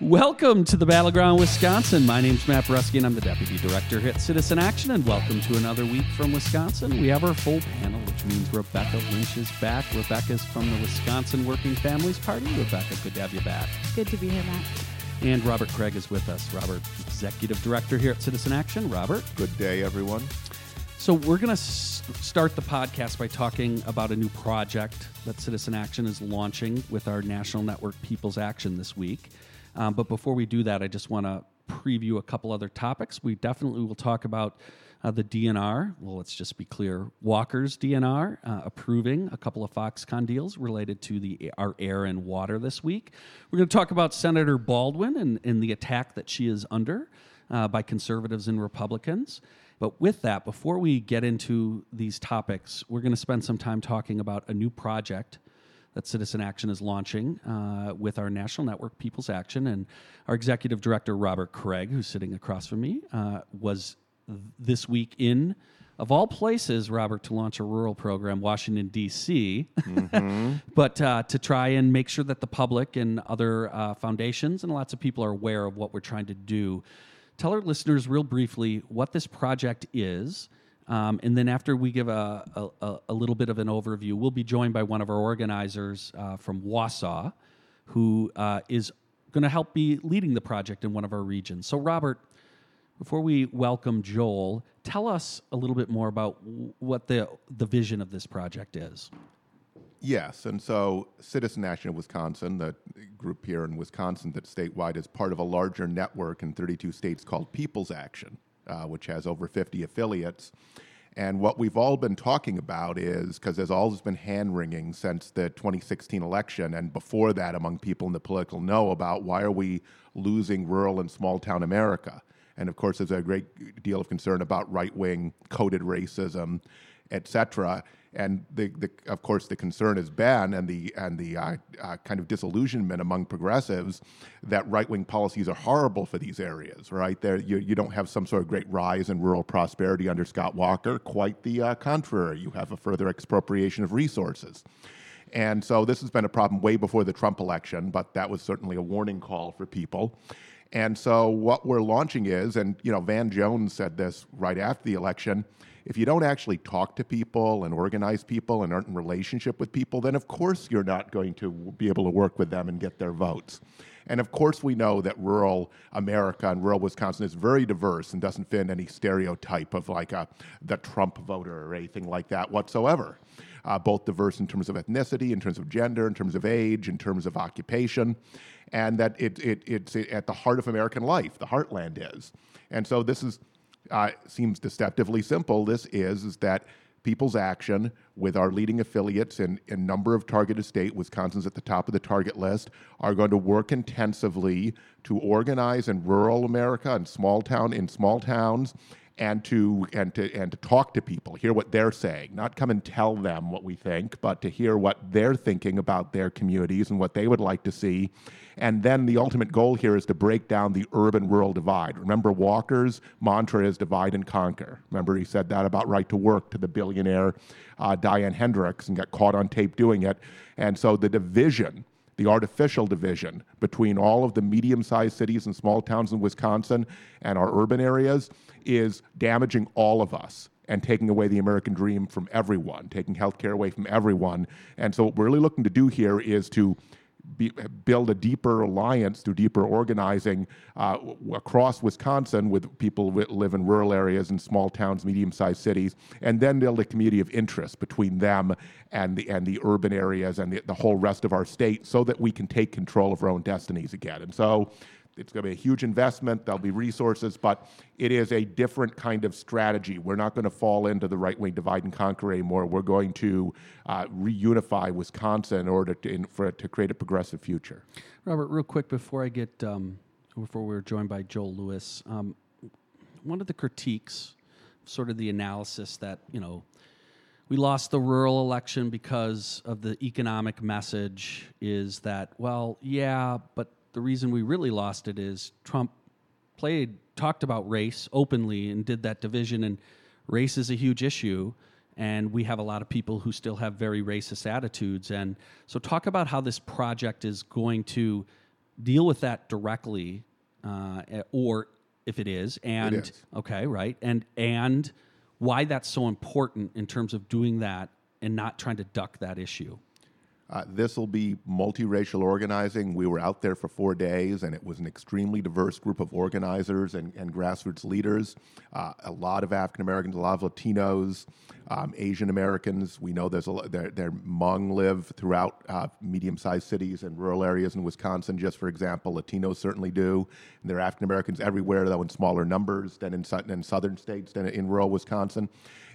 Welcome to the Battleground, Wisconsin. My name's Matt Brusky, and I'm the Deputy Director here at Citizen Action. And welcome to another week from Wisconsin. We have our full panel, which means Rebecca Lynch is back. Rebecca's from the Wisconsin Working Families Party. Rebecca, good to have you back. Good to be here, Matt. And Robert Kraig is with us. Robert, Executive Director here at Citizen Action. Robert. Good day, everyone. So, we're going to s- start the podcast by talking about a new project that Citizen Action is launching with our national network People's Action this week. Um, but before we do that, I just want to preview a couple other topics. We definitely will talk about uh, the DNR. Well, let's just be clear Walker's DNR uh, approving a couple of Foxconn deals related to the our air and water this week. We're going to talk about Senator Baldwin and, and the attack that she is under uh, by conservatives and Republicans. But with that, before we get into these topics, we're going to spend some time talking about a new project that Citizen Action is launching uh, with our national network, People's Action. And our executive director, Robert Kraig, who's sitting across from me, uh, was this week in, of all places, Robert, to launch a rural program, Washington, D.C., mm-hmm. but uh, to try and make sure that the public and other uh, foundations and lots of people are aware of what we're trying to do. Tell our listeners, real briefly, what this project is um, and then after we give a, a, a, little bit of an overview, we'll be joined by one of our organizers uh, from Wausau, who uh, is going to help be leading the project in one of our regions. So, Robert, before we welcome Joel, tell us a little bit more about what the, the vision of this project is. Yes, and so Citizen Action of Wisconsin, the group here in Wisconsin that's statewide, is part of a larger network in 32 states called People's Action uh, which has over 50 affiliates. And what we've all been talking about is because there's always been hand wringing since the 2016 election, and before that, among people in the political know about why are we losing rural and small town America. And of course, there's a great deal of concern about right wing coded racism, et cetera and the, the, of course the concern has been and the and the uh, uh, kind of disillusionment among progressives that right-wing policies are horrible for these areas right? There you, you don't have some sort of great rise in rural prosperity under Scott Walker. Quite the uh, contrary. You have a further expropriation of resources. And so this has been a problem way before the Trump election but that was certainly a warning call for people. And so what we're launching is and you know Van Jones said this right after the election if you don't actually talk to people and organize people and aren't in relationship with people, then of course you're not going to be able to work with them and get their votes. And of course, we know that rural America and rural Wisconsin is very diverse and doesn't fit any stereotype of like a, the Trump voter or anything like that whatsoever. Uh, both diverse in terms of ethnicity, in terms of gender, in terms of age, in terms of occupation, and that it, it, it's at the heart of American life, the heartland is. And so this is uh, seems deceptively simple. This is, is that People's Action, with our leading affiliates in a number of targeted states, Wisconsin's at the top of the target list, are going to work intensively to organize in rural America and small town in small towns and to and to and to talk to people, hear what they're saying, not come and tell them what we think, but to hear what they're thinking about their communities and what they would like to see. And then the ultimate goal here is to break down the urban rural divide. Remember, Walker's mantra is divide and conquer. Remember, he said that about right to work to the billionaire uh, Diane Hendricks and got caught on tape doing it. And so the division the artificial division between all of the medium sized cities and small towns in Wisconsin and our urban areas is damaging all of us and taking away the American dream from everyone, taking health care away from everyone. And so, what we're really looking to do here is to be, build a deeper alliance through deeper organizing uh, across Wisconsin with people who live in rural areas and small towns, medium-sized cities, and then build a community of interest between them and the and the urban areas and the, the whole rest of our state, so that we can take control of our own destinies again. And so, it's going to be a huge investment. There'll be resources, but it is a different kind of strategy. We're not going to fall into the right wing divide and conquer anymore. We're going to uh, reunify Wisconsin in order to, in, for to create a progressive future. Robert, real quick before I get um, before we're joined by Joel Lewis, um, one of the critiques, sort of the analysis that you know we lost the rural election because of the economic message is that well yeah but the reason we really lost it is Trump played talked about race openly and did that division and race is a huge issue and we have a lot of people who still have very racist attitudes and so talk about how this project is going to deal with that directly, uh, or if it is, and It is. okay, right, and and why that's so important in terms of doing that and not trying to duck that issue. Uh, this will be multiracial organizing. We were out there for four days, and it was an extremely diverse group of organizers and, and grassroots leaders. Uh, a lot of African Americans, a lot of Latinos, um, Asian Americans. We know there's a their, their Hmong live throughout uh, medium-sized cities and rural areas in Wisconsin. Just for example, Latinos certainly do. And there are African Americans everywhere, though in smaller numbers than in, in southern states than in rural Wisconsin.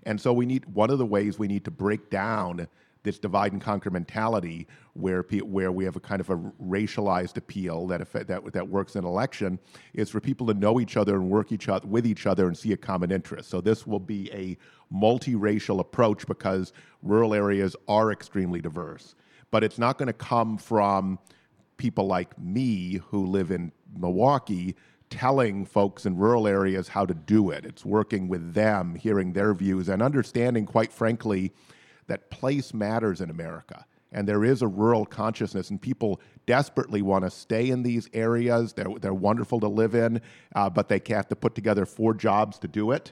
And so we need one of the ways we need to break down this divide and conquer mentality where pe- where we have a kind of a racialized appeal that that that works in election is for people to know each other and work each other with each other and see a common interest. So this will be a multiracial approach because rural areas are extremely diverse, but it's not going to come from people like me who live in Milwaukee telling folks in rural areas how to do it. It's working with them, hearing their views, and understanding, quite frankly, that place matters in America. And there is a rural consciousness, and people desperately want to stay in these areas. They're, they're wonderful to live in, uh, but they have to put together four jobs to do it.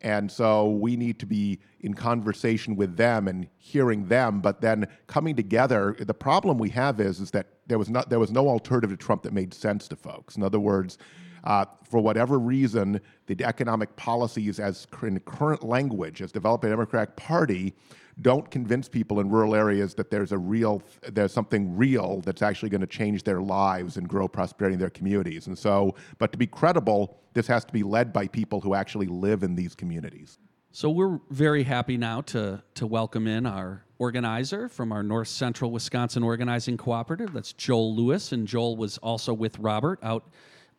And so we need to be in conversation with them and hearing them, but then coming together. The problem we have is, is that there was, not, there was no alternative to Trump that made sense to folks. In other words, uh, for whatever reason, the economic policies, as in current language, as developed by the Democratic Party, don't convince people in rural areas that there's a real, there's something real that's actually going to change their lives and grow prosperity in their communities. And so, but to be credible, this has to be led by people who actually live in these communities. So we're very happy now to to welcome in our organizer from our North Central Wisconsin Organizing Cooperative. That's Joel Lewis, and Joel was also with Robert out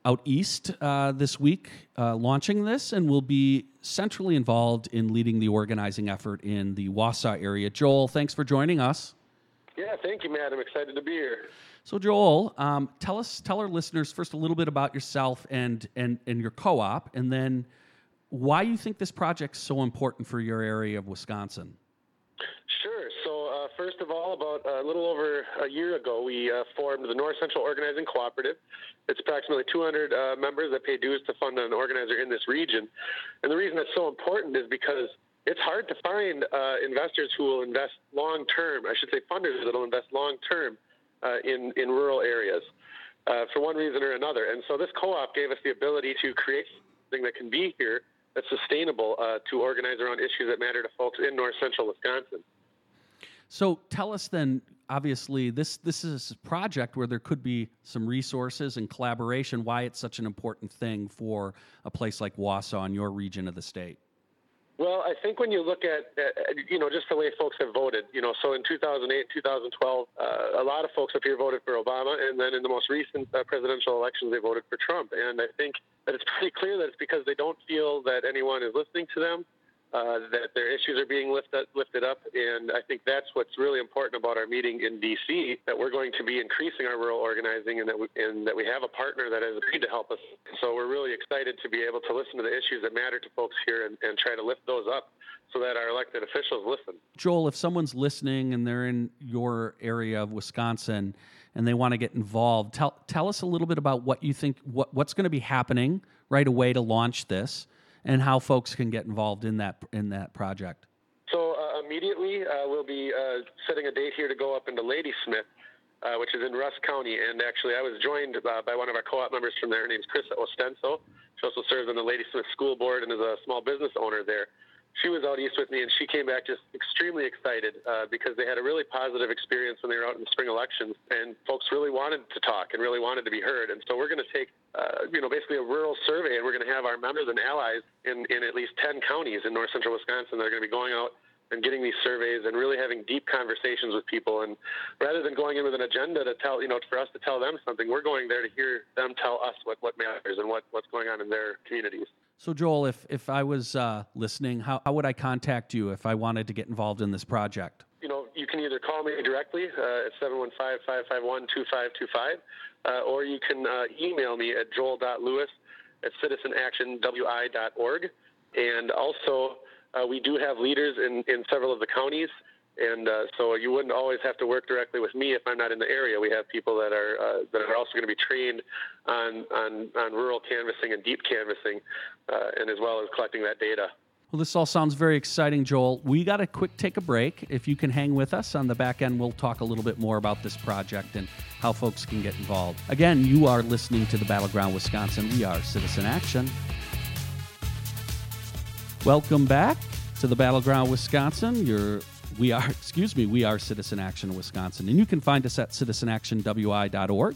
out east uh, this week, uh, launching this, and will be centrally involved in leading the organizing effort in the Wausau area. Joel, thanks for joining us. Yeah, thank you, Matt. I'm excited to be here. So, Joel, um, tell us, tell our listeners first a little bit about yourself and and and your co-op, and then why you think this project's so important for your area of Wisconsin. Sure. So, uh, first of all, about a little over a year ago, we uh, formed the North Central Organizing Cooperative. It's approximately 200 uh, members that pay dues to fund an organizer in this region. And the reason that's so important is because it's hard to find uh, investors who will invest long term, I should say funders that will invest long term uh, in, in rural areas uh, for one reason or another. And so this co op gave us the ability to create something that can be here that's sustainable uh, to organize around issues that matter to folks in north central Wisconsin. So tell us then. Obviously, this this is a project where there could be some resources and collaboration. Why it's such an important thing for a place like Wausau in your region of the state. Well, I think when you look at, you know, just the way folks have voted, you know, so in 2008, 2012, uh, a lot of folks up here voted for Obama, and then in the most recent uh, presidential elections, they voted for Trump. And I think that it's pretty clear that it's because they don't feel that anyone is listening to them, uh, that their issues are being lifted lifted up, and I think that's what's really important about our meeting in D.C. That we're going to be increasing our rural organizing, and that we, and that we have a partner that has agreed to help us. So we're really excited to be able to listen to the issues that matter to folks here and, and try to lift those up so that our elected officials listen. Joel, if someone's listening and they're in your area of Wisconsin and they want to get involved, tell tell us a little bit about what you think what, what's going to be happening right away to launch this and how folks can get involved in that in that project. So uh, immediately uh, we'll be uh, setting a date here to go up into Ladysmith, uh, which is in Rusk County. And actually, I was joined uh, by one of our co-op members from there. Her name's Chris Ostenso. She also serves on the Ladysmith School Board and is a small business owner there. She was out east with me, and she came back just extremely excited uh, because they had a really positive experience when they were out in the spring elections, and folks really wanted to talk and really wanted to be heard. And so we're going to take, uh, you know, basically a rural survey, and we're going to have our members and allies in, in at least 10 counties in north central Wisconsin that are going to be going out and getting these surveys and really having deep conversations with people. And rather than going in with an agenda to tell, you know, for us to tell them something, we're going there to hear them tell us what, what matters and what, what's going on in their communities. So, Joel, if if I was uh, listening, how, how would I contact you if I wanted to get involved in this project? You know, you can either call me directly uh, at 715-551-2525, uh, or you can uh, email me at joel.lewis at citizenactionwi.org. And also, uh, we do have leaders in, in several of the counties and uh, so you wouldn't always have to work directly with me if I'm not in the area. We have people that are uh, that are also going to be trained on, on on rural canvassing and deep canvassing, uh, and as well as collecting that data. Well, this all sounds very exciting, Joel. We got to quick take a break. If you can hang with us on the back end, we'll talk a little bit more about this project and how folks can get involved. Again, you are listening to the Battleground Wisconsin. We are Citizen Action. Welcome back to the Battleground Wisconsin. You're we are, excuse me, we are Citizen Action Wisconsin. And you can find us at citizenactionwi.org.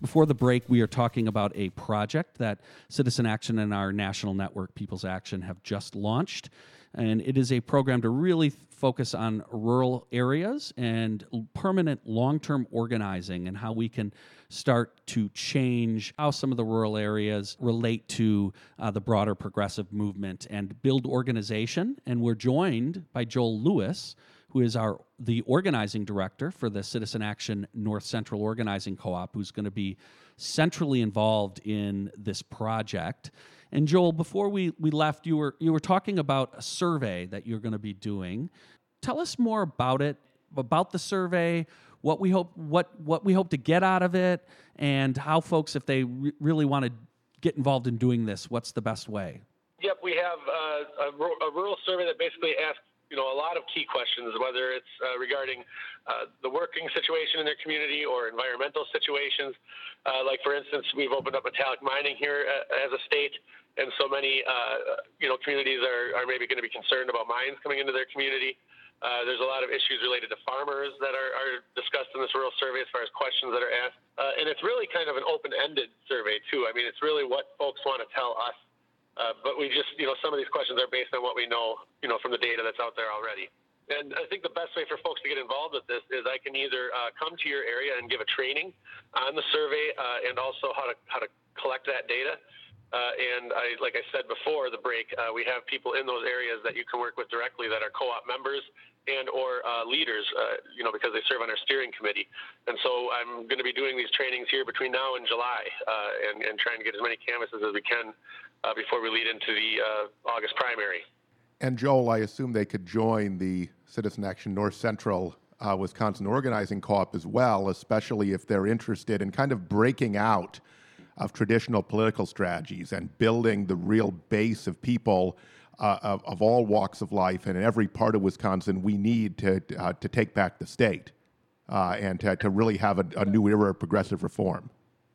Before the break, we are talking about a project that Citizen Action and our national network, People's Action, have just launched. And it is a program to really focus on rural areas and permanent long term organizing and how we can start to change how some of the rural areas relate to uh, the broader progressive movement and build organization. And we're joined by Joel Lewis who is our the organizing director for the Citizen Action North Central Organizing Co-op, who's going to be centrally involved in this project. And Joel, before we, we left, you were you were talking about a survey that you're going to be doing. Tell us more about it, about the survey, what we hope what what we hope to get out of it, and how folks, if they re- really want to get involved in doing this, what's the best way? Yep, we have uh, a, a rural survey that basically asks you know, a lot of key questions, whether it's uh, regarding uh, the working situation in their community or environmental situations. Uh, like, for instance, we've opened up metallic mining here uh, as a state, and so many, uh, you know, communities are, are maybe going to be concerned about mines coming into their community. Uh, there's a lot of issues related to farmers that are, are, discussed in this rural survey as far as questions that are asked. and it's really kind of an open ended survey, too. I mean, it's really what folks want to tell us uh, but we just, you know, some of these questions are based on what we know, you know, from the data that's out there already. And I think the best way for folks to get involved with this is I can either uh, come to your area and give a training on the survey uh, and also how to how to collect that data. Uh, and I, like I said before the break, uh, we have people in those areas that you can work with directly that are co-op members and or uh, leaders, uh, you know, because they serve on our steering committee. And so I'm going to be doing these trainings here between now and July, uh, and, and trying to get as many canvases as we can uh, before we lead into the uh, August primary. And Joel, I assume they could join the Citizen Action North Central uh, Wisconsin Organizing Co-op as well, especially if they're interested in kind of breaking out of traditional political strategies and building the real base of people uh, of, of, all walks of life and in every part of Wisconsin we need to, uh, to take back the state uh, and to, to really have a, a new era of progressive reform.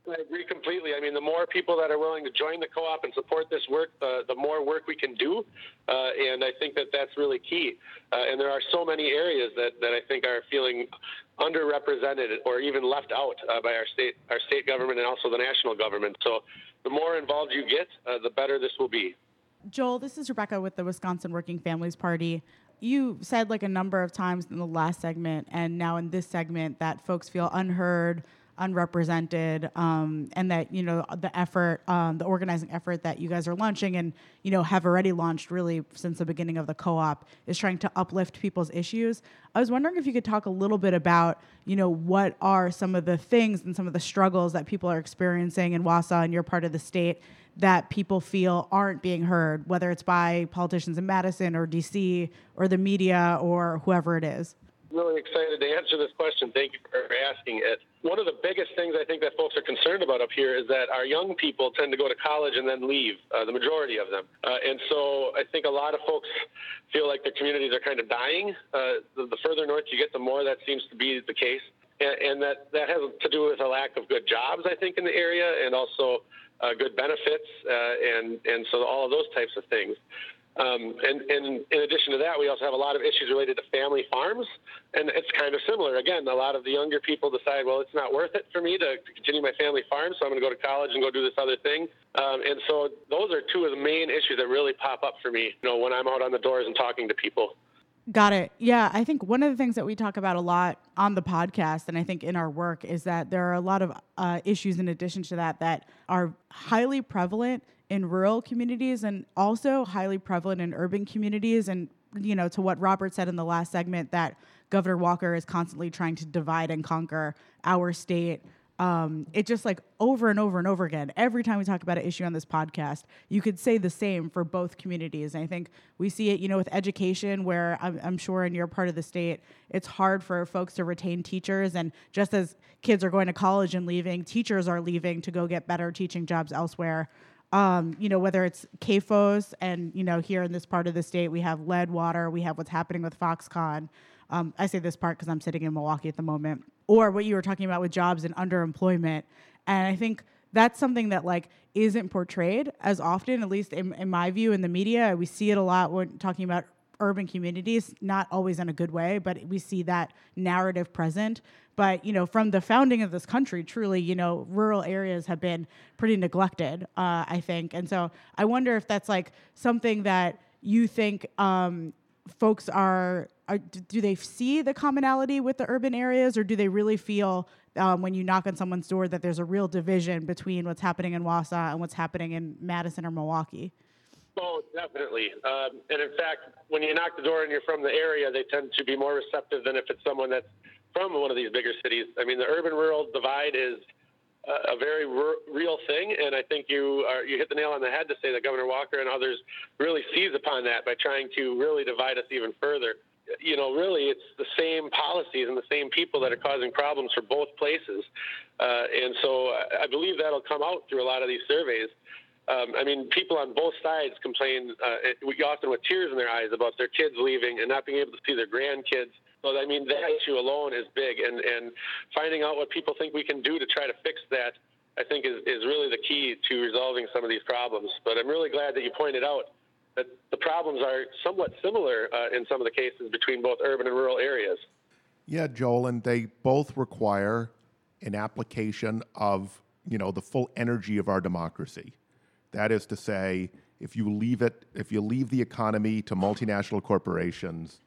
I agree completely. I mean, the more people that are willing to join the co-op and support this work, the, the more work we can do. Uh, and I think that that's really key. Uh, and there are so many areas that, that I think are feeling underrepresented or even left out uh, by our state, our state government and also the national government. So the more involved you get, uh, the better this will be. Joel, this is Rebecca with the Wisconsin Working Families Party. You said like a number of times in the last segment and now in this segment that folks feel unheard, unrepresented um, and that you know the effort um, the organizing effort that you guys are launching and you know have already launched really since the beginning of the co-op is trying to uplift people's issues. I was wondering if you could talk a little bit about you know what are some of the things and some of the struggles that people are experiencing in wausau and your part of the state that people feel aren't being heard whether it's by politicians in madison or dc or the media or whoever it is really excited to answer this question. Thank you for asking it. One of the biggest things I think that folks are concerned about up here is that our young people tend to go to college and then leave, uh, the majority of them. Uh, and so I think a lot of folks feel like their communities are kind of dying. Uh, the, the, further north you get, the more that seems to be the case. And, and, that, that has to do with a lack of good jobs, I think, in the area and also uh, good benefits uh, and, and so all of those types of things. Um, and, and, in addition to that, we also have a lot of issues related to family farms, and it's kind of similar. Again, a lot of the younger people decide, well, it's not worth it for me to, to continue my family farm, so I'm going to go to college and go do this other thing. Um, and so those are two of the main issues that really pop up for me, you know, when I'm out on the doors and talking to people. Got it. Yeah, I think one of the things that we talk about a lot on the podcast, and I think in our work, is that there are a lot of uh, issues in addition to that that are highly prevalent in rural communities and also highly prevalent in urban communities. And, you know, to what Robert said in the last segment, that Governor Walker is constantly trying to divide and conquer our state um, it just like over and over and over again. Every time we talk about an issue on this podcast, you could say the same for both communities. And I think we see it, you know, with education, where I'm, I'm sure in your part of the state, it's hard for folks to retain teachers. And just as kids are going to college and leaving, teachers are leaving to go get better teaching jobs elsewhere. Um, you know, whether it's CAFOs and, you know, here in this part of the state, we have lead water, we have what's happening with Foxconn. Um, I say this part because I'm sitting in Milwaukee at the moment, or what you were talking about with jobs and underemployment. And I think that's something that like isn't portrayed as often, at least in, in my view, in the media. We see it a lot when talking about urban communities, not always in a good way, but we see that narrative present. But you know, from the founding of this country, truly, you know, rural areas have been pretty neglected, uh, I think. And so I wonder if that's like something that you think um, folks are, are, do they see the commonality with the urban areas or do they really feel um, when you knock on someone's door that there's a real division between what's happening in Wausau and what's happening in Madison or Milwaukee? Oh, definitely. Um, and in fact, when you knock the door and you're from the area, they tend to be more receptive than if it's someone that's from one of these bigger cities. I mean, the urban-rural divide is a very real thing, and I think you are, you hit the nail on the head to say that Governor Walker and others really seize upon that by trying to really divide us even further. You know, really, it's the same policies and the same people that are causing problems for both places, uh, and so I believe that'll come out through a lot of these surveys. Um, I mean, people on both sides complain uh, often with tears in their eyes about their kids leaving and not being able to see their grandkids so I mean, that issue alone is big, and and finding out what people think we can do to try to fix that, I think, is is really the key to resolving some of these problems. But I'm really glad that you pointed out that the problems are somewhat similar uh, in some of the cases between both urban and rural areas. Yeah, Joel, and they both require an application of you know the full energy of our democracy. That is to say, if you leave it, if you leave the economy to multinational corporations,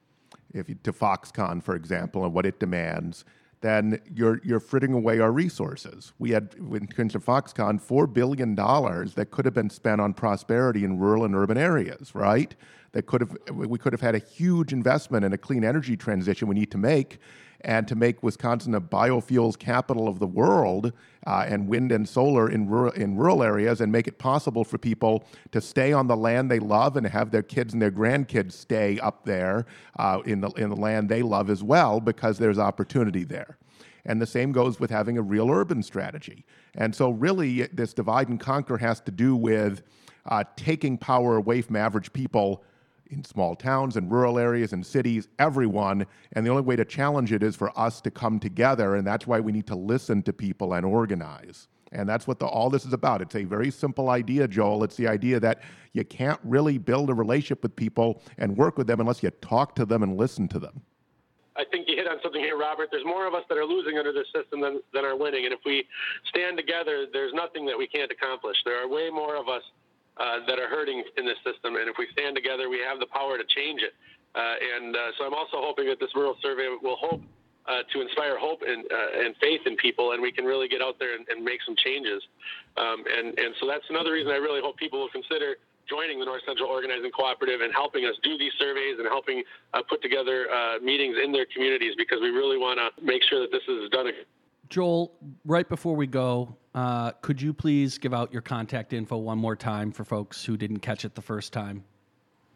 if you, to Foxconn, for example, and what it demands, then you're you're fritting away our resources. We had, in terms of Foxconn, four billion dollars that could have been spent on prosperity in rural and urban areas, right? That could have we could have had a huge investment in a clean energy transition we need to make, and to make Wisconsin a biofuels capital of the world uh, and wind and solar in rural, in rural areas and make it possible for people to stay on the land they love and have their kids and their grandkids stay up there uh, in, the, in the land they love as well because there's opportunity there. And the same goes with having a real urban strategy. And so, really, this divide and conquer has to do with uh, taking power away from average people in small towns and rural areas and cities, everyone. And the only way to challenge it is for us to come together. And that's why we need to listen to people and organize. And that's what the, all this is about. It's a very simple idea, Joel. It's the idea that you can't really build a relationship with people and work with them unless you talk to them and listen to them. I think you hit on something here, Robert. There's more of us that are losing under this system than, than are winning. And if we stand together, there's nothing that we can't accomplish. There are way more of us uh, that are hurting in this system. And if we stand together, we have the power to change it. Uh, and uh, so I'm also hoping that this rural survey will hope uh, to inspire hope and, uh, and faith in people, and we can really get out there and, and make some changes. Um, and, and so that's another reason I really hope people will consider joining the North Central Organizing Cooperative and helping us do these surveys and helping uh, put together uh, meetings in their communities because we really want to make sure that this is done. Joel, right before we go, uh, could you please give out your contact info one more time for folks who didn't catch it the first time?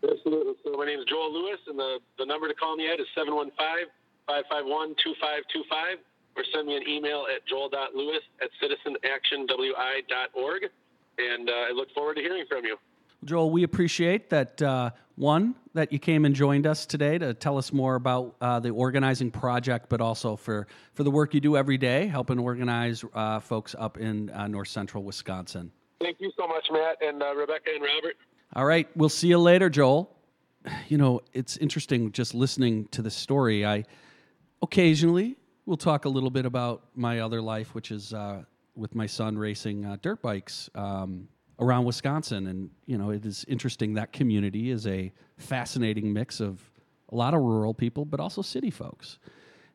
Absolutely. So my name is Joel Lewis, and the, the number to call me at is 715-551-2525, or send me an email at joel.lewis at citizenactionwi.org, and uh, I look forward to hearing from you. Joel, we appreciate that. Uh, one, that you came and joined us today to tell us more about uh, the organizing project, but also for, for the work you do every day, helping organize uh, folks up in uh, north central Wisconsin. Thank you so much, Matt and uh, Rebecca and Robert. All right. We'll see you later, Joel. You know, it's interesting just listening to the story. I occasionally will talk a little bit about my other life, which is uh, with my son racing dirt bikes. Um, around Wisconsin. And, you know, it is interesting. That community is a fascinating mix of a lot of rural people, but also city folks.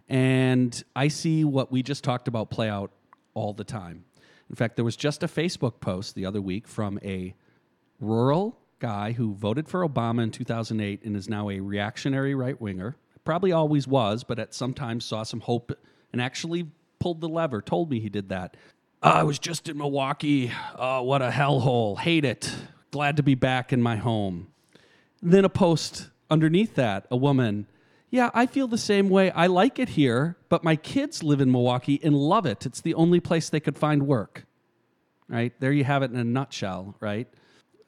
And I see what we just talked about play out all the time. In fact, there was just a Facebook post the other week from a rural guy who voted for Obama in 2008 and is now a reactionary right winger. Probably always was, but at some times saw some hope and actually pulled the lever, told me he did that. Uh, I was just in Milwaukee. Oh, what a hellhole. Hate it. Glad to be back in my home. Then a post underneath that, a woman, yeah, I feel the same way. I like it here, but my kids live in Milwaukee and love it. It's the only place they could find work. Right? There you have it in a nutshell, right?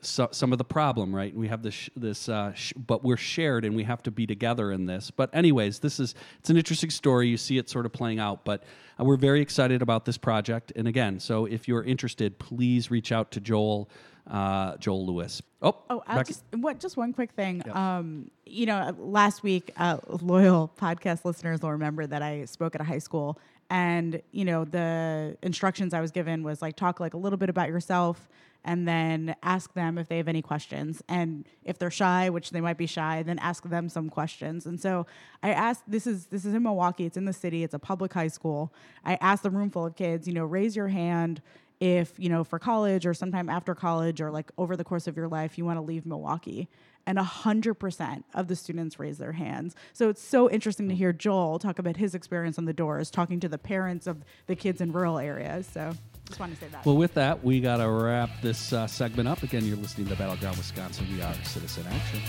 So, some of the problem, right? We have this, this uh, sh- but we're shared and we have to be together in this. But, anyways, this is it's an interesting story. You see it sort of playing out, but uh, we're very excited about this project. And again, so if you're interested, please reach out to Joel uh, Joel Lewis. Oh, oh, I'll just what just one quick thing. Yep. Um, you know, last week, uh, loyal podcast listeners will remember that I spoke at a high school, and you know, the instructions I was given was like talk like a little bit about yourself, and then ask them if they have any questions, and if they're shy, which they might be shy, then ask them some questions. And so I asked, this is this is in Milwaukee, it's in the city, it's a public high school. I asked a room full of kids, you know, raise your hand if you know for college or sometime after college or like over the course of your life you want to leave milwaukee and 100% of the students raise their hands. So it's so interesting to hear joel talk about his experience on the doors talking to the parents of the kids in rural areas. So just wanted to say that. Well with that we got to wrap this uh, segment up. Again you're listening to battleground wisconsin. We are citizen action.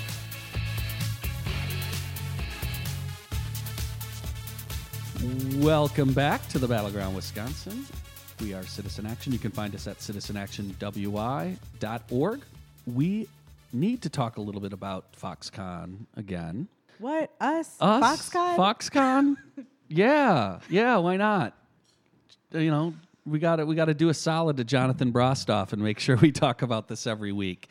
Welcome back to the Battleground Wisconsin. We are Citizen Action. You can find us at citizenactionwi.org. We need to talk a little bit about Foxconn again. What? Us? Us? Foxconn? Foxconn? yeah. Yeah, why not? You know, we got to we got to do a solid to Jonathan Brostoff and make sure we talk about this every week.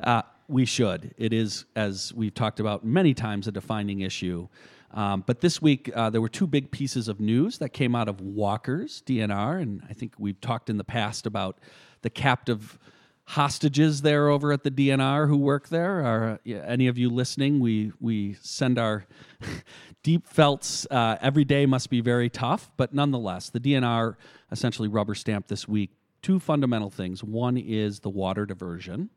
Uh, we should. It is, as we've talked about many times, a defining issue. Um, but this week, uh, there were two big pieces of news that came out of Walker's DNR. And I think we've talked in the past about the captive hostages there over at the DNR who work there. Are any of you listening? We, we send our deep felts. Uh, every day must be very tough. But nonetheless, the DNR essentially rubber stamped this week two fundamental things. One is the water diversion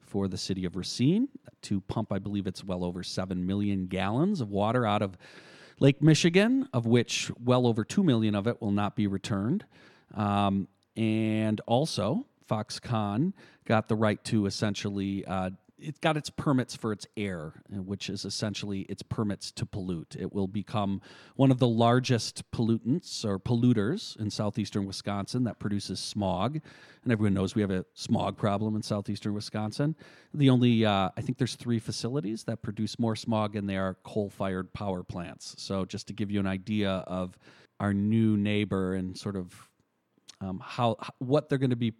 for the city of Racine to pump, I believe it's well over 7 million gallons of water out of Lake Michigan, of which well over 2 million of it will not be returned. Um, and also, Foxconn got the right to essentially uh, it got its permits for its air, uh, which is essentially its permits to pollute. It will become one of the largest pollutants or polluters in southeastern Wisconsin that produces smog. And everyone knows we have a smog problem in southeastern Wisconsin. The only, uh, I think there's three facilities that produce more smog, and they are coal fired power plants. So just to give you an idea of our new neighbor and sort of um, how what they're going to be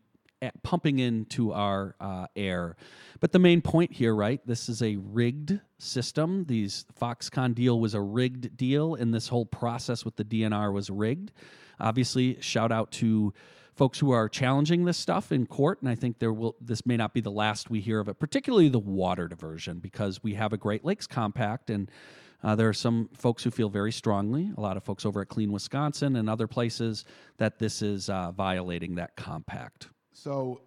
pumping into our uh, air. But the main point here, right? This is a rigged system. These Foxconn deal was a rigged deal, and this whole process with the DNR was rigged. Obviously, shout out to folks who are challenging this stuff in court, and I think there will. This may not be the last we hear of it, particularly the water diversion, because we have a Great Lakes Compact and. Uh, there are some folks who feel very strongly, a lot of folks over at Clean Wisconsin and other places, that this is uh, violating that compact. So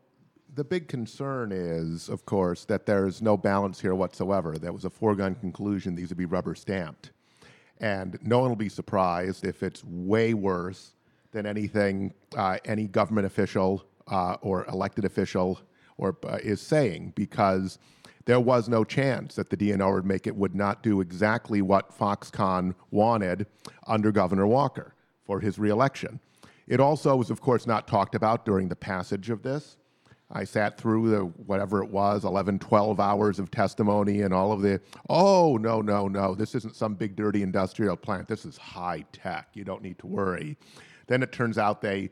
the big concern is, of course, that there's no balance here whatsoever. That was a foregone conclusion. These would be rubber stamped. And no one will be surprised if it's way worse than anything uh, any government official uh, or elected official or uh, is saying, because there was no chance that the DNR would make it would not do exactly what Foxconn wanted under Governor Walker for his reelection. It also was, of course, not talked about during the passage of this. I sat through the whatever it was, 11, 12 hours of testimony and all of the, oh, no, no, no, this isn't some big dirty industrial plant. This is high tech. You don't need to worry. Then it turns out they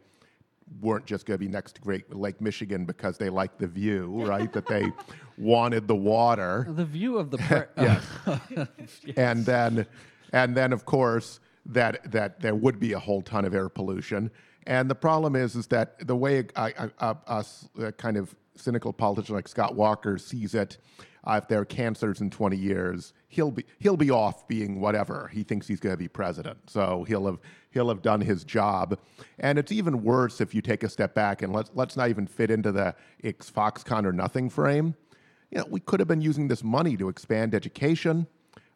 weren't just going to be next to Great Lake Michigan because they liked the view, right? that they wanted the water. The view of the par- yes. yes. And then, and then of course, that that there would be a whole ton of air pollution. And the problem is, is that the way a, a, a, a kind of cynical politician like Scott Walker sees it, uh, if there are cancers in 20 years, he'll be he'll be off being whatever he thinks he's going to be president. So he'll have he'll have done his job. And it's even worse if you take a step back and let's let's not even fit into the it's Foxconn or nothing frame. You know, we could have been using this money to expand education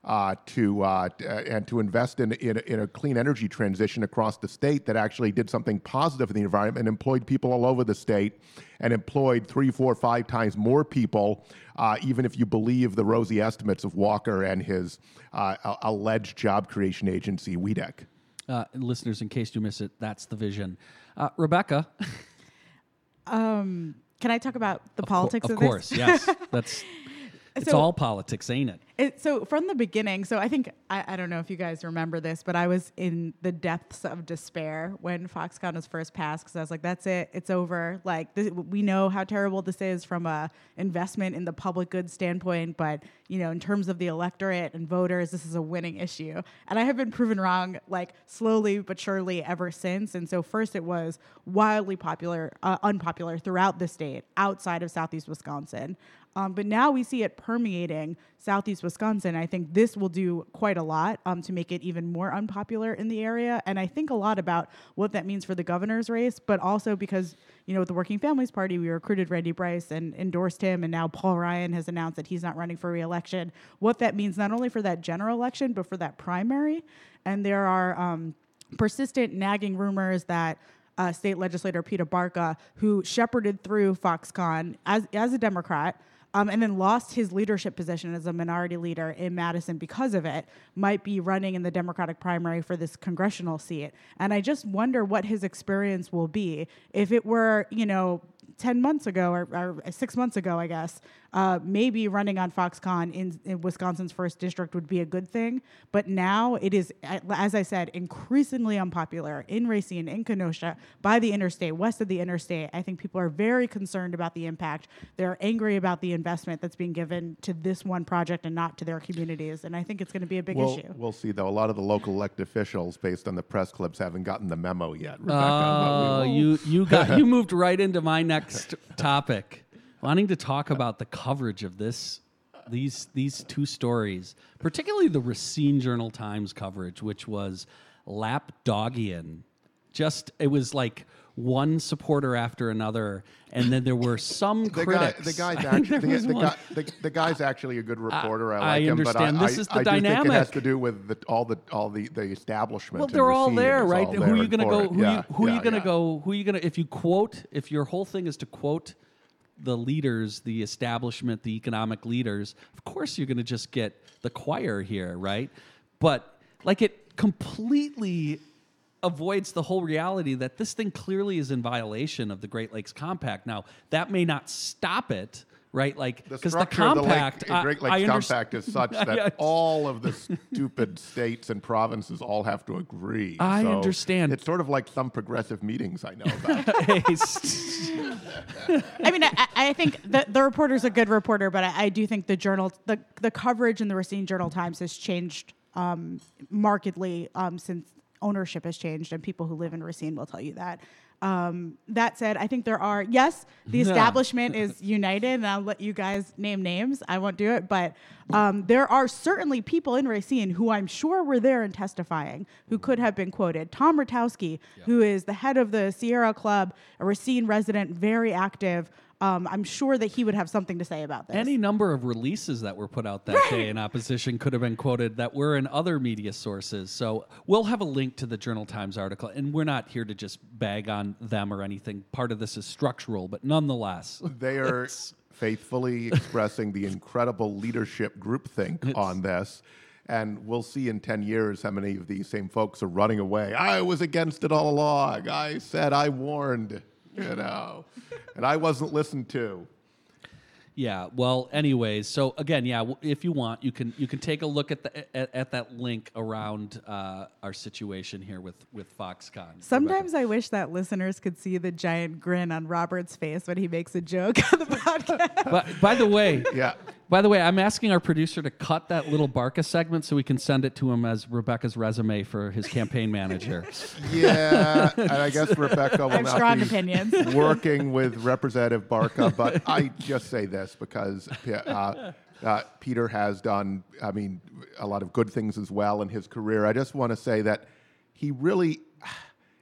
uh, to uh, uh, and to invest in, in in a clean energy transition across the state that actually did something positive in the environment and employed people all over the state and employed three, four, five times more people, uh, even if you believe the rosy estimates of Walker and his uh, alleged job creation agency, WEDC. Uh, listeners, in case you miss it, that's the vision. Uh, Rebecca, Um, can I talk about the politics of of, course, this? yes, that's it's So- all politics, ain't it? It, so from the beginning, so I think I, I don't know if you guys remember this, but I was in the depths of despair when Foxconn was first passed because I was like, "That's it, it's over." Like this, we know how terrible this is from a investment in the public good standpoint, but you know, in terms of the electorate and voters, this is a winning issue. And I have been proven wrong, like slowly but surely, ever since. And so first, it was wildly popular, uh, unpopular throughout the state, outside of Southeast Wisconsin. Um, but now we see it permeating Southeast Wisconsin. I think this will do quite a lot um, to make it even more unpopular in the area. And I think a lot about what that means for the governor's race, but also because, you know, with the Working Families Party, we recruited Randy Bryce and endorsed him. And now Paul Ryan has announced that he's not running for reelection. What that means not only for that general election, but for that primary. And there are um, persistent, nagging rumors that uh, state legislator Peter Barca, who shepherded through Foxconn as, as a Democrat, um, and then lost his leadership position as a minority leader in Madison because of it, might be running in the Democratic primary for this congressional seat. And I just wonder what his experience will be if it were, you know, 10 months ago or, or six months ago, I guess, uh, maybe running on Foxconn in, in Wisconsin's first district would be a good thing. But now it is, as I said, increasingly unpopular in Racine, in Kenosha, by the interstate, west of the interstate. I think people are very concerned about the impact. They're angry about the investment that's being given to this one project and not to their communities. And I think it's going to be a big We'll, issue. we'll see, though. A lot of the local elected officials, based on the press clips, haven't gotten the memo yet, Rebecca. But we will- you you got you moved right into my next topic, wanting to talk about the coverage of this these these two stories, particularly the Racine Journal Times coverage, which was lapdogian. Just it was like one supporter after another, and then there were some the guy, critics. the guy's actually the, the, guy, the, the guy's actually a good reporter. I, I like him, but I. This I, is the I do think it has to do with the, all the all the, the establishment. Well, they're all there, right? all Who there are you going to go? Who, yeah, you, who are you going to yeah. go? Who are you going to? If you quote, if your whole thing is to quote the leaders, the establishment, the economic leaders, of course you're going to just get the choir here, right? But like it completely avoids the whole reality that this thing clearly is in violation of the Great Lakes Compact. Now that may not stop it. Right, like The because the, structure of the compact, Lake, I- Great I Lakes underst- Compact is such that underst- all of the stupid states and provinces all have to agree. I So understand. It's sort of like some progressive meetings I know about. I mean, I, I think the, the reporter's a good reporter, but I, I do think the journal, the, the coverage in the Racine Journal Times has changed um, markedly um, since ownership has changed, and people who live in Racine will tell you that. Um, that said, I think there are yes, the establishment is united, and I'll let you guys name names. I won't do it, but um, there are certainly people in Racine who I'm sure were there and testifying who could have been quoted. Tom Ratowski, who is the head of the Sierra Club, a Racine resident, very active. Um, I'm sure that he would have something to say about this. Any number of releases that were put out that day in opposition could have been quoted that were in other media sources. So we'll have a link to the Journal Times article, and we're not here to just bag on them or anything. Part of this is structural, but nonetheless, They are faithfully expressing the incredible leadership groupthink on this. And we'll see in 10 years how many of these same folks are running away. I was against it all along. I said, I warned, you know, and I wasn't listened to. Yeah. Well, anyways, so again, yeah, w- if you want, you can you can take a look at the at, at that link around uh, our situation here with with Foxconn. Sometimes I wish that listeners could see the giant grin on Robert's face when he makes a joke on the podcast. But by the way, Yeah. By the way, I'm asking our producer to cut that little Barca segment so we can send it to him as Rebecca's resume for his campaign manager. Yeah, and I guess Rebecca will I have not strong be opinions. working with Representative Barca, but I just say this because uh, uh, Peter has done, I mean, a lot of good things as well in his career. I just want to say that he really,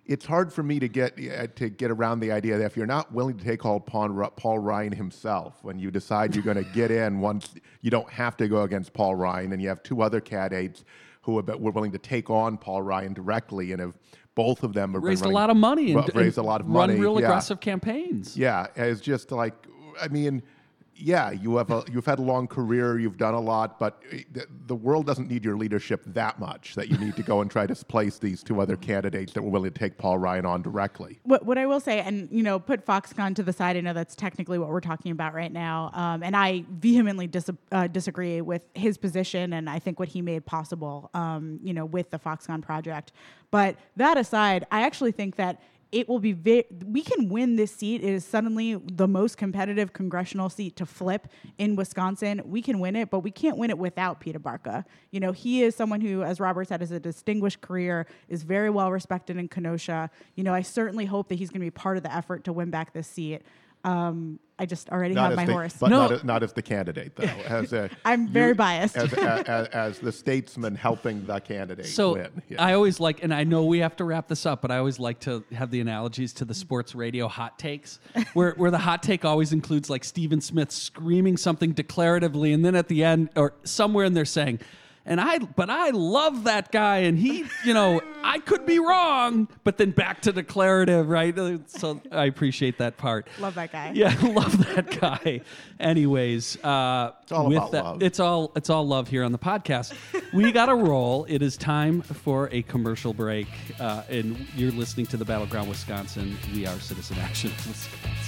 it's hard for me to get uh, to get around the idea that if you're not willing to take on Paul, Paul Ryan himself, when you decide you're going to get in, once you don't have to go against Paul Ryan, and you have two other candidates who have, were willing to take on Paul Ryan directly, and have both of them have raised running, a lot of money and, raised a lot of run real yeah. aggressive campaigns. Yeah, it's just like I mean, yeah, you have a you've had a long career, you've done a lot, but the, the world doesn't need your leadership that much that you need to go and try to place these two other candidates that were willing to take Paul Ryan on directly. What, what I will say, and you know, put Foxconn to the side. I know that's technically what we're talking about right now, um, and I vehemently dis- uh, disagree with his position, and I think what he made possible, um, you know, with the Foxconn project. But that aside, I actually think that it will be we can win this seat. It is suddenly the most competitive congressional seat to flip in Wisconsin. We can win it, but we can't win it without Peter Barca. You know, he is someone who, as Robert said, has a distinguished career, is very well respected in Kenosha. You know, I certainly hope that he's going to be part of the effort to win back this seat. Um, I just already Not have my the, horse. but No. not, as, not as the candidate though. As a, I'm very biased. As, as, as the statesman helping the candidate So win. Yeah. I always like, and I know we have to wrap this up, but I always like to have the analogies to the sports radio hot takes, where where the hot take always includes like Stephen Smith screaming something declaratively, and then at the end or somewhere in there saying. And I, but I love that guy, and he, you know, I could be wrong, but then back to declarative, right? So I appreciate that part. Love that guy. Yeah, love that guy. Anyways, uh, It's all with about that, love. it's all it's all love here on the podcast. we got to roll. It is time for a commercial break, uh, and you're listening to the Battleground Wisconsin. We are Citizen Action Wisconsin.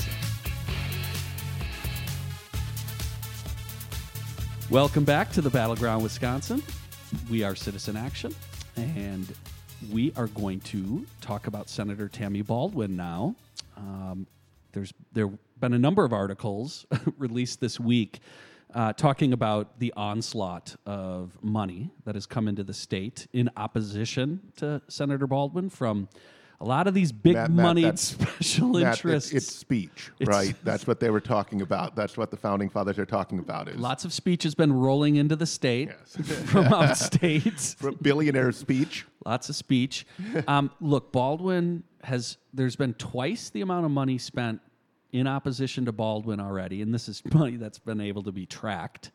Welcome back to the Battleground Wisconsin. We are Citizen Action, and we are going to talk about Senator Tammy Baldwin now. Um, there's there been a number of articles released this week uh, talking about the onslaught of money that has come into the state in opposition to Senator Baldwin from a lot of these big Matt- Matt, moneyed that's- special Matt, interests. it's, it's speech, It's- right? That's what they were talking about. That's what the founding fathers are talking about. Is Lots of speech has been rolling into the state from outstate. from billionaire speech. Lots of speech. Um, look, Baldwin has. There's been twice the amount of money spent in opposition to Baldwin already, and this is money that's been able to be tracked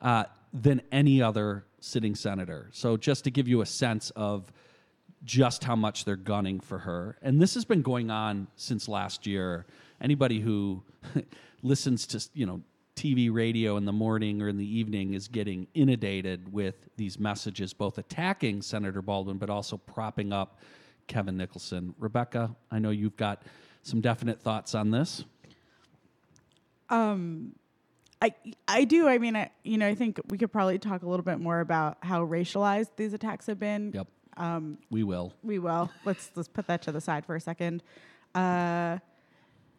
uh, than any other sitting senator. So, just to give you a sense of just how much they're gunning for her, and this has been going on since last year. Anybody who listens to you know TV, radio in the morning or in the evening is getting inundated with these messages, both attacking Senator Baldwin but also propping up Kevin Nicholson. Rebecca, I know you've got some definite thoughts on this. Um, I I do. I mean, I, you know, I think we could probably talk a little bit more about how racialized these attacks have been. Yep. We will. We will. Let's let's put that to the side for a second. Uh,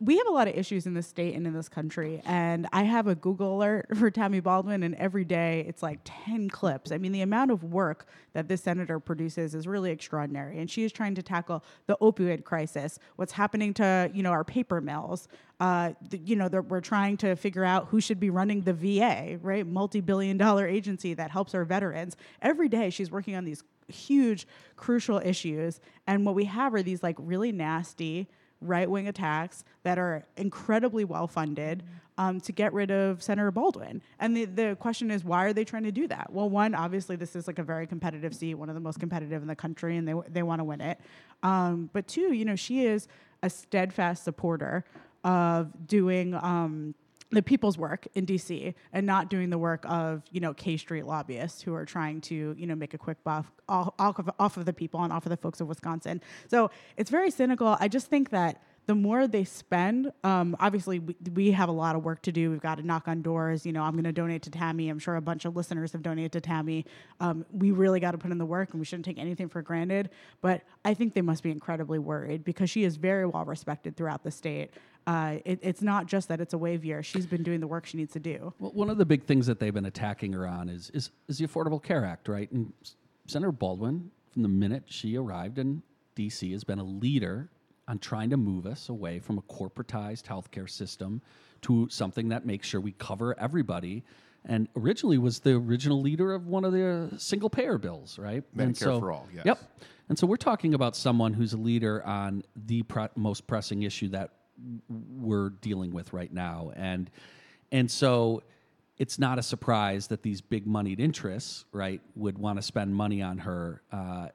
we have a lot of issues in this state and in this country, and I have a Google alert for Tammy Baldwin, and every day it's like ten clips. I mean, the amount of work that this senator produces is really extraordinary, and she is trying to tackle the opioid crisis, what's happening to you know our paper mills. Uh, the, you know, we're trying to figure out who should be running the VA, right? Multi-billion-dollar agency that helps our veterans. Every day, she's working on these huge, crucial issues, and what we have are these like really nasty right wing attacks that are incredibly well funded um, to get rid of Senator Baldwin. And the, the question is, why are they trying to do that? Well, one, obviously, this is like a very competitive seat, one of the most competitive in the country, and they, they want to win it. Um, but two, you know, she is a steadfast supporter of doing. Um, the people's work in DC and not doing the work of you know K Street lobbyists who are trying to you know make a quick buff off, off, of, off of the people and off of the folks of Wisconsin. So it's very cynical. I just think that the more they spend, um, obviously we, we have a lot of work to do. We've got to knock on doors. You know, I'm going to donate to Tammy. I'm sure a bunch of listeners have donated to Tammy. Um, we really got to put in the work, and we shouldn't take anything for granted. But I think they must be incredibly worried because she is very well respected throughout the state. Uh, it, it's not just that it's a wave year. She's been doing the work she needs to do. Well, one of the big things that they've been attacking her on is is, is the Affordable Care Act, right? And Senator Baldwin, from the minute she arrived in D.C., has been a leader on trying to move us away from a corporatized healthcare system to something that makes sure we cover everybody and originally was the original leader of one of the single payer bills, right? and Medicare for all, yes. Yep. And so we're talking about someone who's a leader on the pre- most pressing issue that we're dealing with right now, and and so it's not a surprise that these big moneyed interests, right, would want to spend money on her uh,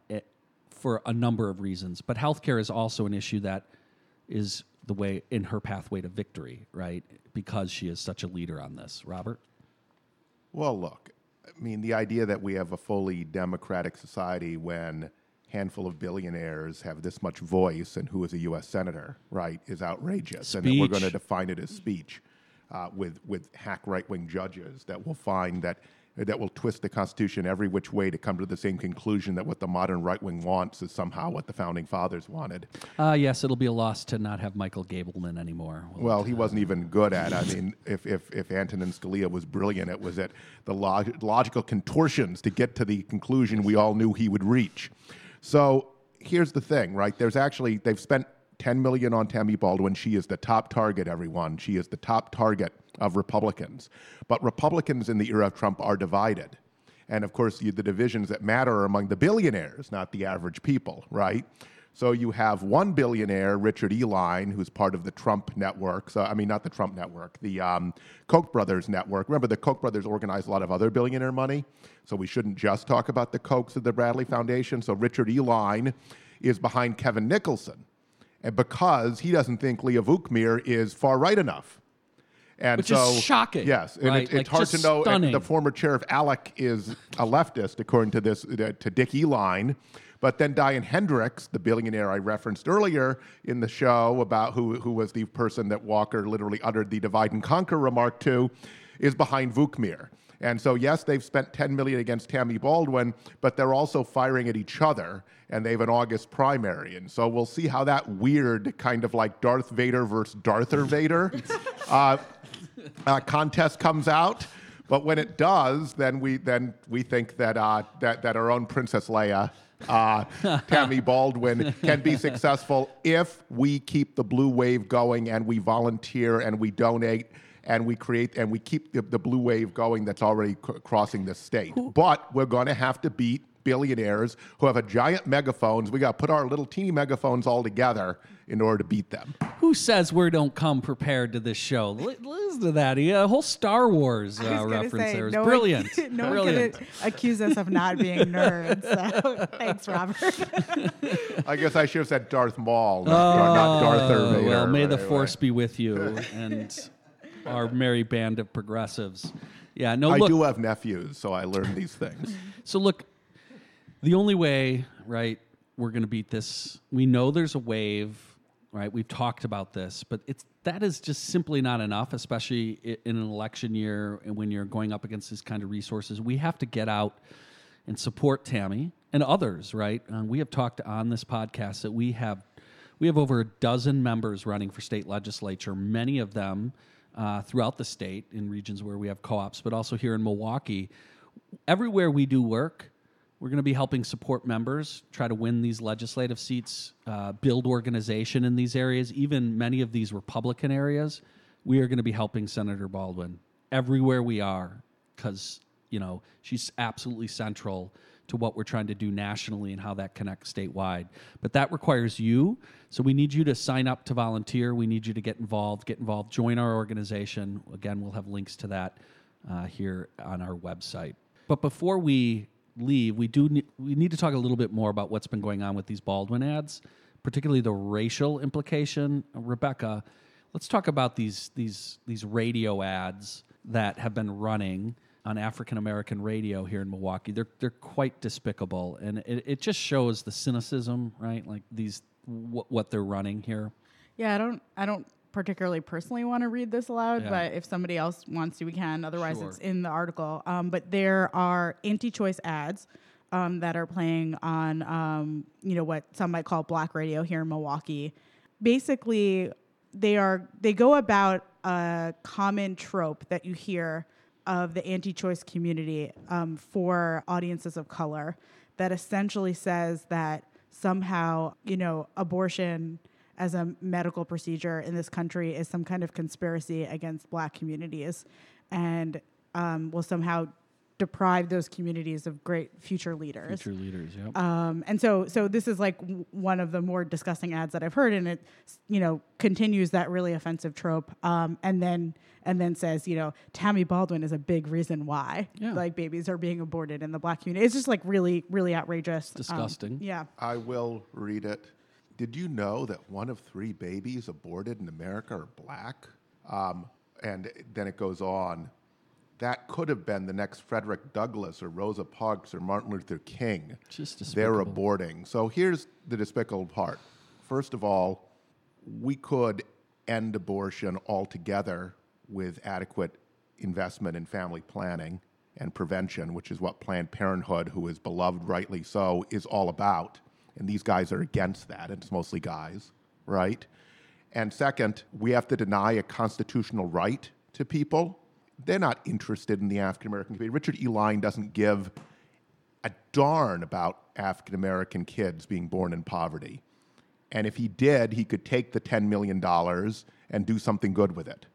for a number of reasons. But healthcare is also an issue that is the way in her pathway to victory, right? Because she is such a leader on this. Robert? Well, look, I mean, the idea that we have a fully democratic society when handful of billionaires have this much voice and who is a U.S. senator, right, is outrageous. And that we're going to define it as speech uh, with, with hack right wing judges that will find that. That will twist the Constitution every which way to come to the same conclusion that what the modern right wing wants is somehow what the founding fathers wanted. Uh, yes, it'll be a loss to not have Michael Gableman anymore. Well, he wasn't even good at. it. I mean, if if if Antonin Scalia was brilliant, it was at the log- logical contortions to get to the conclusion we all knew he would reach. So here's the thing, right? There's actually they've spent 10 million on Tammy Baldwin. She is the top target, everyone. She is the top target of Republicans. But Republicans in the era of Trump are divided. And of course, the divisions that matter are among the billionaires, not the average people, right? So you have one billionaire, Richard Uihlein, who's part of the Trump network. So I mean, not the Trump network, the um, Koch brothers network. Remember, the Koch brothers organize a lot of other billionaire money. So we shouldn't just talk about the Kochs of the Bradley Foundation. So Richard Uihlein is behind Kevin Nicholson, and because he doesn't think Leah Vukmir is far right enough. And Which is shocking, Yes, and right? it, it's Like, hard to know. The former chair of ALEC is a leftist, according to this uh, to Dick Uihlein. But then Diane Hendricks, the billionaire I referenced earlier in the show about who who was the person that Walker literally uttered the divide and conquer remark to, is behind Vukmir. And so, yes, they've spent 10 million against Tammy Baldwin, but they're also firing at each other, and they have an August primary. And so we'll see how that weird kind of like Darth Vader versus Darther Vader uh, uh, contest comes out. But when it does, then we then we think that uh, that that our own Princess Leia, uh, Tammy Baldwin, can be successful if we keep the blue wave going and we volunteer and we donate and we create and we keep the, the blue wave going that's already c- crossing the state. But we're going to have to beat billionaires who have a giant megaphones. We got to put our little teeny megaphones all together in order to beat them. Who says we don't come prepared to this show? Li- Listen to that. Yeah, a whole Star Wars uh, reference say, there is no brilliant. One, no brilliant. one can accuse us of not being nerds. So thanks, Robert. I guess I should have said Darth Maul, not, not Darth Oh, Vader. well, may but the anyway. force be with you and our merry band of progressives. Yeah, no, I look. do have nephews, so I learned these things. So look, the only way, right, we're going to beat this. We know there's a wave, right? We've talked about this, but it's that is just simply not enough, especially in an election year and when you're going up against this kind of resources. We have to get out and support Tammy and others, right? Uh, we have talked on this podcast that we have we have over a dozen members running for state legislature, many of them uh, throughout the state in regions where we have co-ops, but also here in Milwaukee. Everywhere we do work, we're going to be helping support members try to win these legislative seats, uh, build organization in these areas, even many of these Republican areas. We are going to be helping Senator Baldwin everywhere we are because you know she's absolutely central to what we're trying to do nationally and how that connects statewide. But that requires you. So we need you to sign up to volunteer. We need you to get involved. Get involved. Join our organization. Again, we'll have links to that uh, here on our website. But before we leave, we do ne- we need to talk a little bit more about what's been going on with these Baldwin ads, particularly the racial implication. Rebecca, let's talk about these these these radio ads that have been running on African American radio here in Milwaukee. They're they're quite despicable, and it, it just shows the cynicism, right? Like these what, what they're running here. yeah, I don't. I don't particularly personally want to read this aloud, Yeah. but if somebody else wants to, we can. Otherwise, Sure. it's in the article. Um, but there are anti-choice ads. Um, that are playing on, um, you know, what some might call black radio here in Milwaukee. Basically, they are they go about a common trope that you hear of the anti-choice community um, for audiences of color that essentially says that somehow you know abortion as a medical procedure in this country is some kind of conspiracy against black communities and um, will somehow deprive those communities of great future leaders. Future leaders, yeah. Um, and so, so this is like w- one of the more disgusting ads that I've heard, and it, you know, continues that really offensive trope. Um, and then, and then says, you know, Tammy Baldwin is a big reason why, Yeah. like babies are being aborted in the black community. It's just like really, really outrageous. Um, Disgusting. yeah. I will read it. Did you know that one of three babies aborted in America are black? Um, and then it goes on. That could have been the next Frederick Douglass or Rosa Parks or Martin Luther King. Just They're aborting. So here's the despicable part. First of all, we could end abortion altogether with adequate investment in family planning and prevention, which is what Planned Parenthood, who is beloved rightly so, is all about. And these guys are against that. and It's mostly guys, right? And second, we have to deny a constitutional right to people. They're not interested in the African American community. Richard E. Line doesn't give a darn about African American kids being born in poverty. And if he did, he could take the $10 million and do something good with it.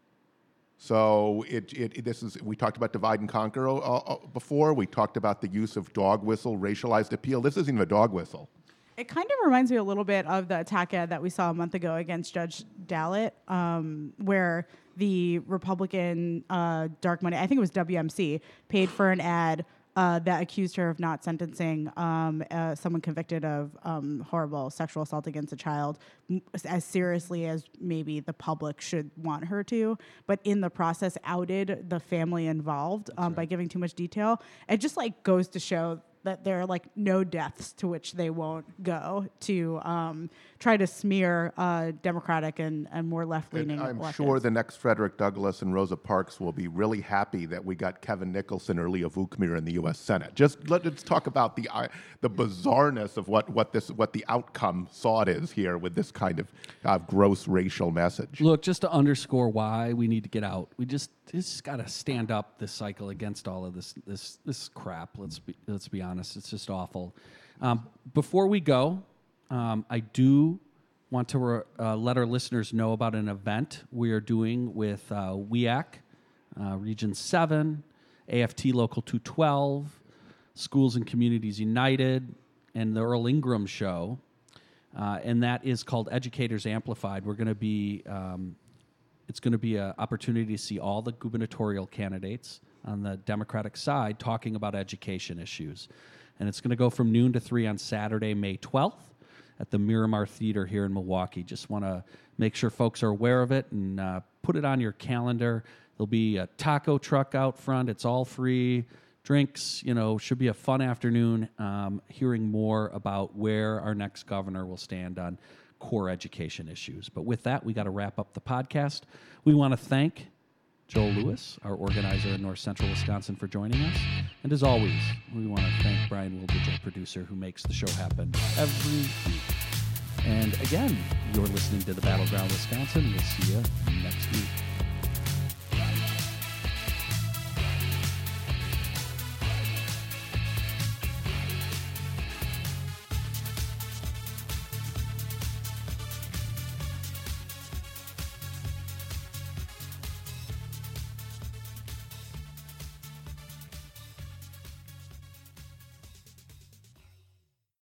So it, it, this is, we talked about divide and conquer uh, uh, before. We talked about the use of dog whistle, racialized appeal. This isn't even a dog whistle. It kind of reminds me a little bit of the attack ad that we saw a month ago against Judge Dallet, um, where the Republican uh, dark money, I think it was WMC, paid for an ad uh, that accused her of not sentencing um, uh, someone convicted of um, horrible sexual assault against a child m- as seriously as maybe the public should want her to, but in the process outed the family involved um, by giving too much detail. It just like goes to show that there are like no depths to which they won't go to um, try to smear uh, Democratic and, and more left leaning. And I'm sure the next Frederick Douglass and Rosa Parks will be really happy that we got Kevin Nicholson or Leah Vukmir in the U.S. Senate. Just let, us talk about the uh, the bizarreness of what, what this what the outcome sought is here with this kind of uh, gross racial message. Look, just to underscore why we need to get out, we just just got to stand up this cycle against all of this this this crap. Let's be let's be honest, it's just awful. Um, before we go, um, I do want to re- uh, let our listeners know about an event we are doing with uh, WEAC, uh, Region Seven, AFT Local Two Twelve, Schools and Communities United, and the Earl Ingram Show uh, and that is called Educators Amplified. We're going to be, um, it's going to be an opportunity to see all the gubernatorial candidates on the Democratic side talking about education issues. And it's going to go from noon to 3 on Saturday, May 12th at the Miramar Theater here in Milwaukee. Just want to make sure folks are aware of it and uh, put it on your calendar. There'll be a taco truck out front, it's all free drinks. You know, should be a fun afternoon. Um, hearing more about where our next governor will stand on core education issues. But with that, we got to wrap up the podcast. We want to thank Joel Lewis, our organizer in North Central Wisconsin, for joining us. And as always, we want to thank Brian Wildridge, our producer, who makes the show happen every week. And again, you're listening to the Battleground Wisconsin. We'll see you next week.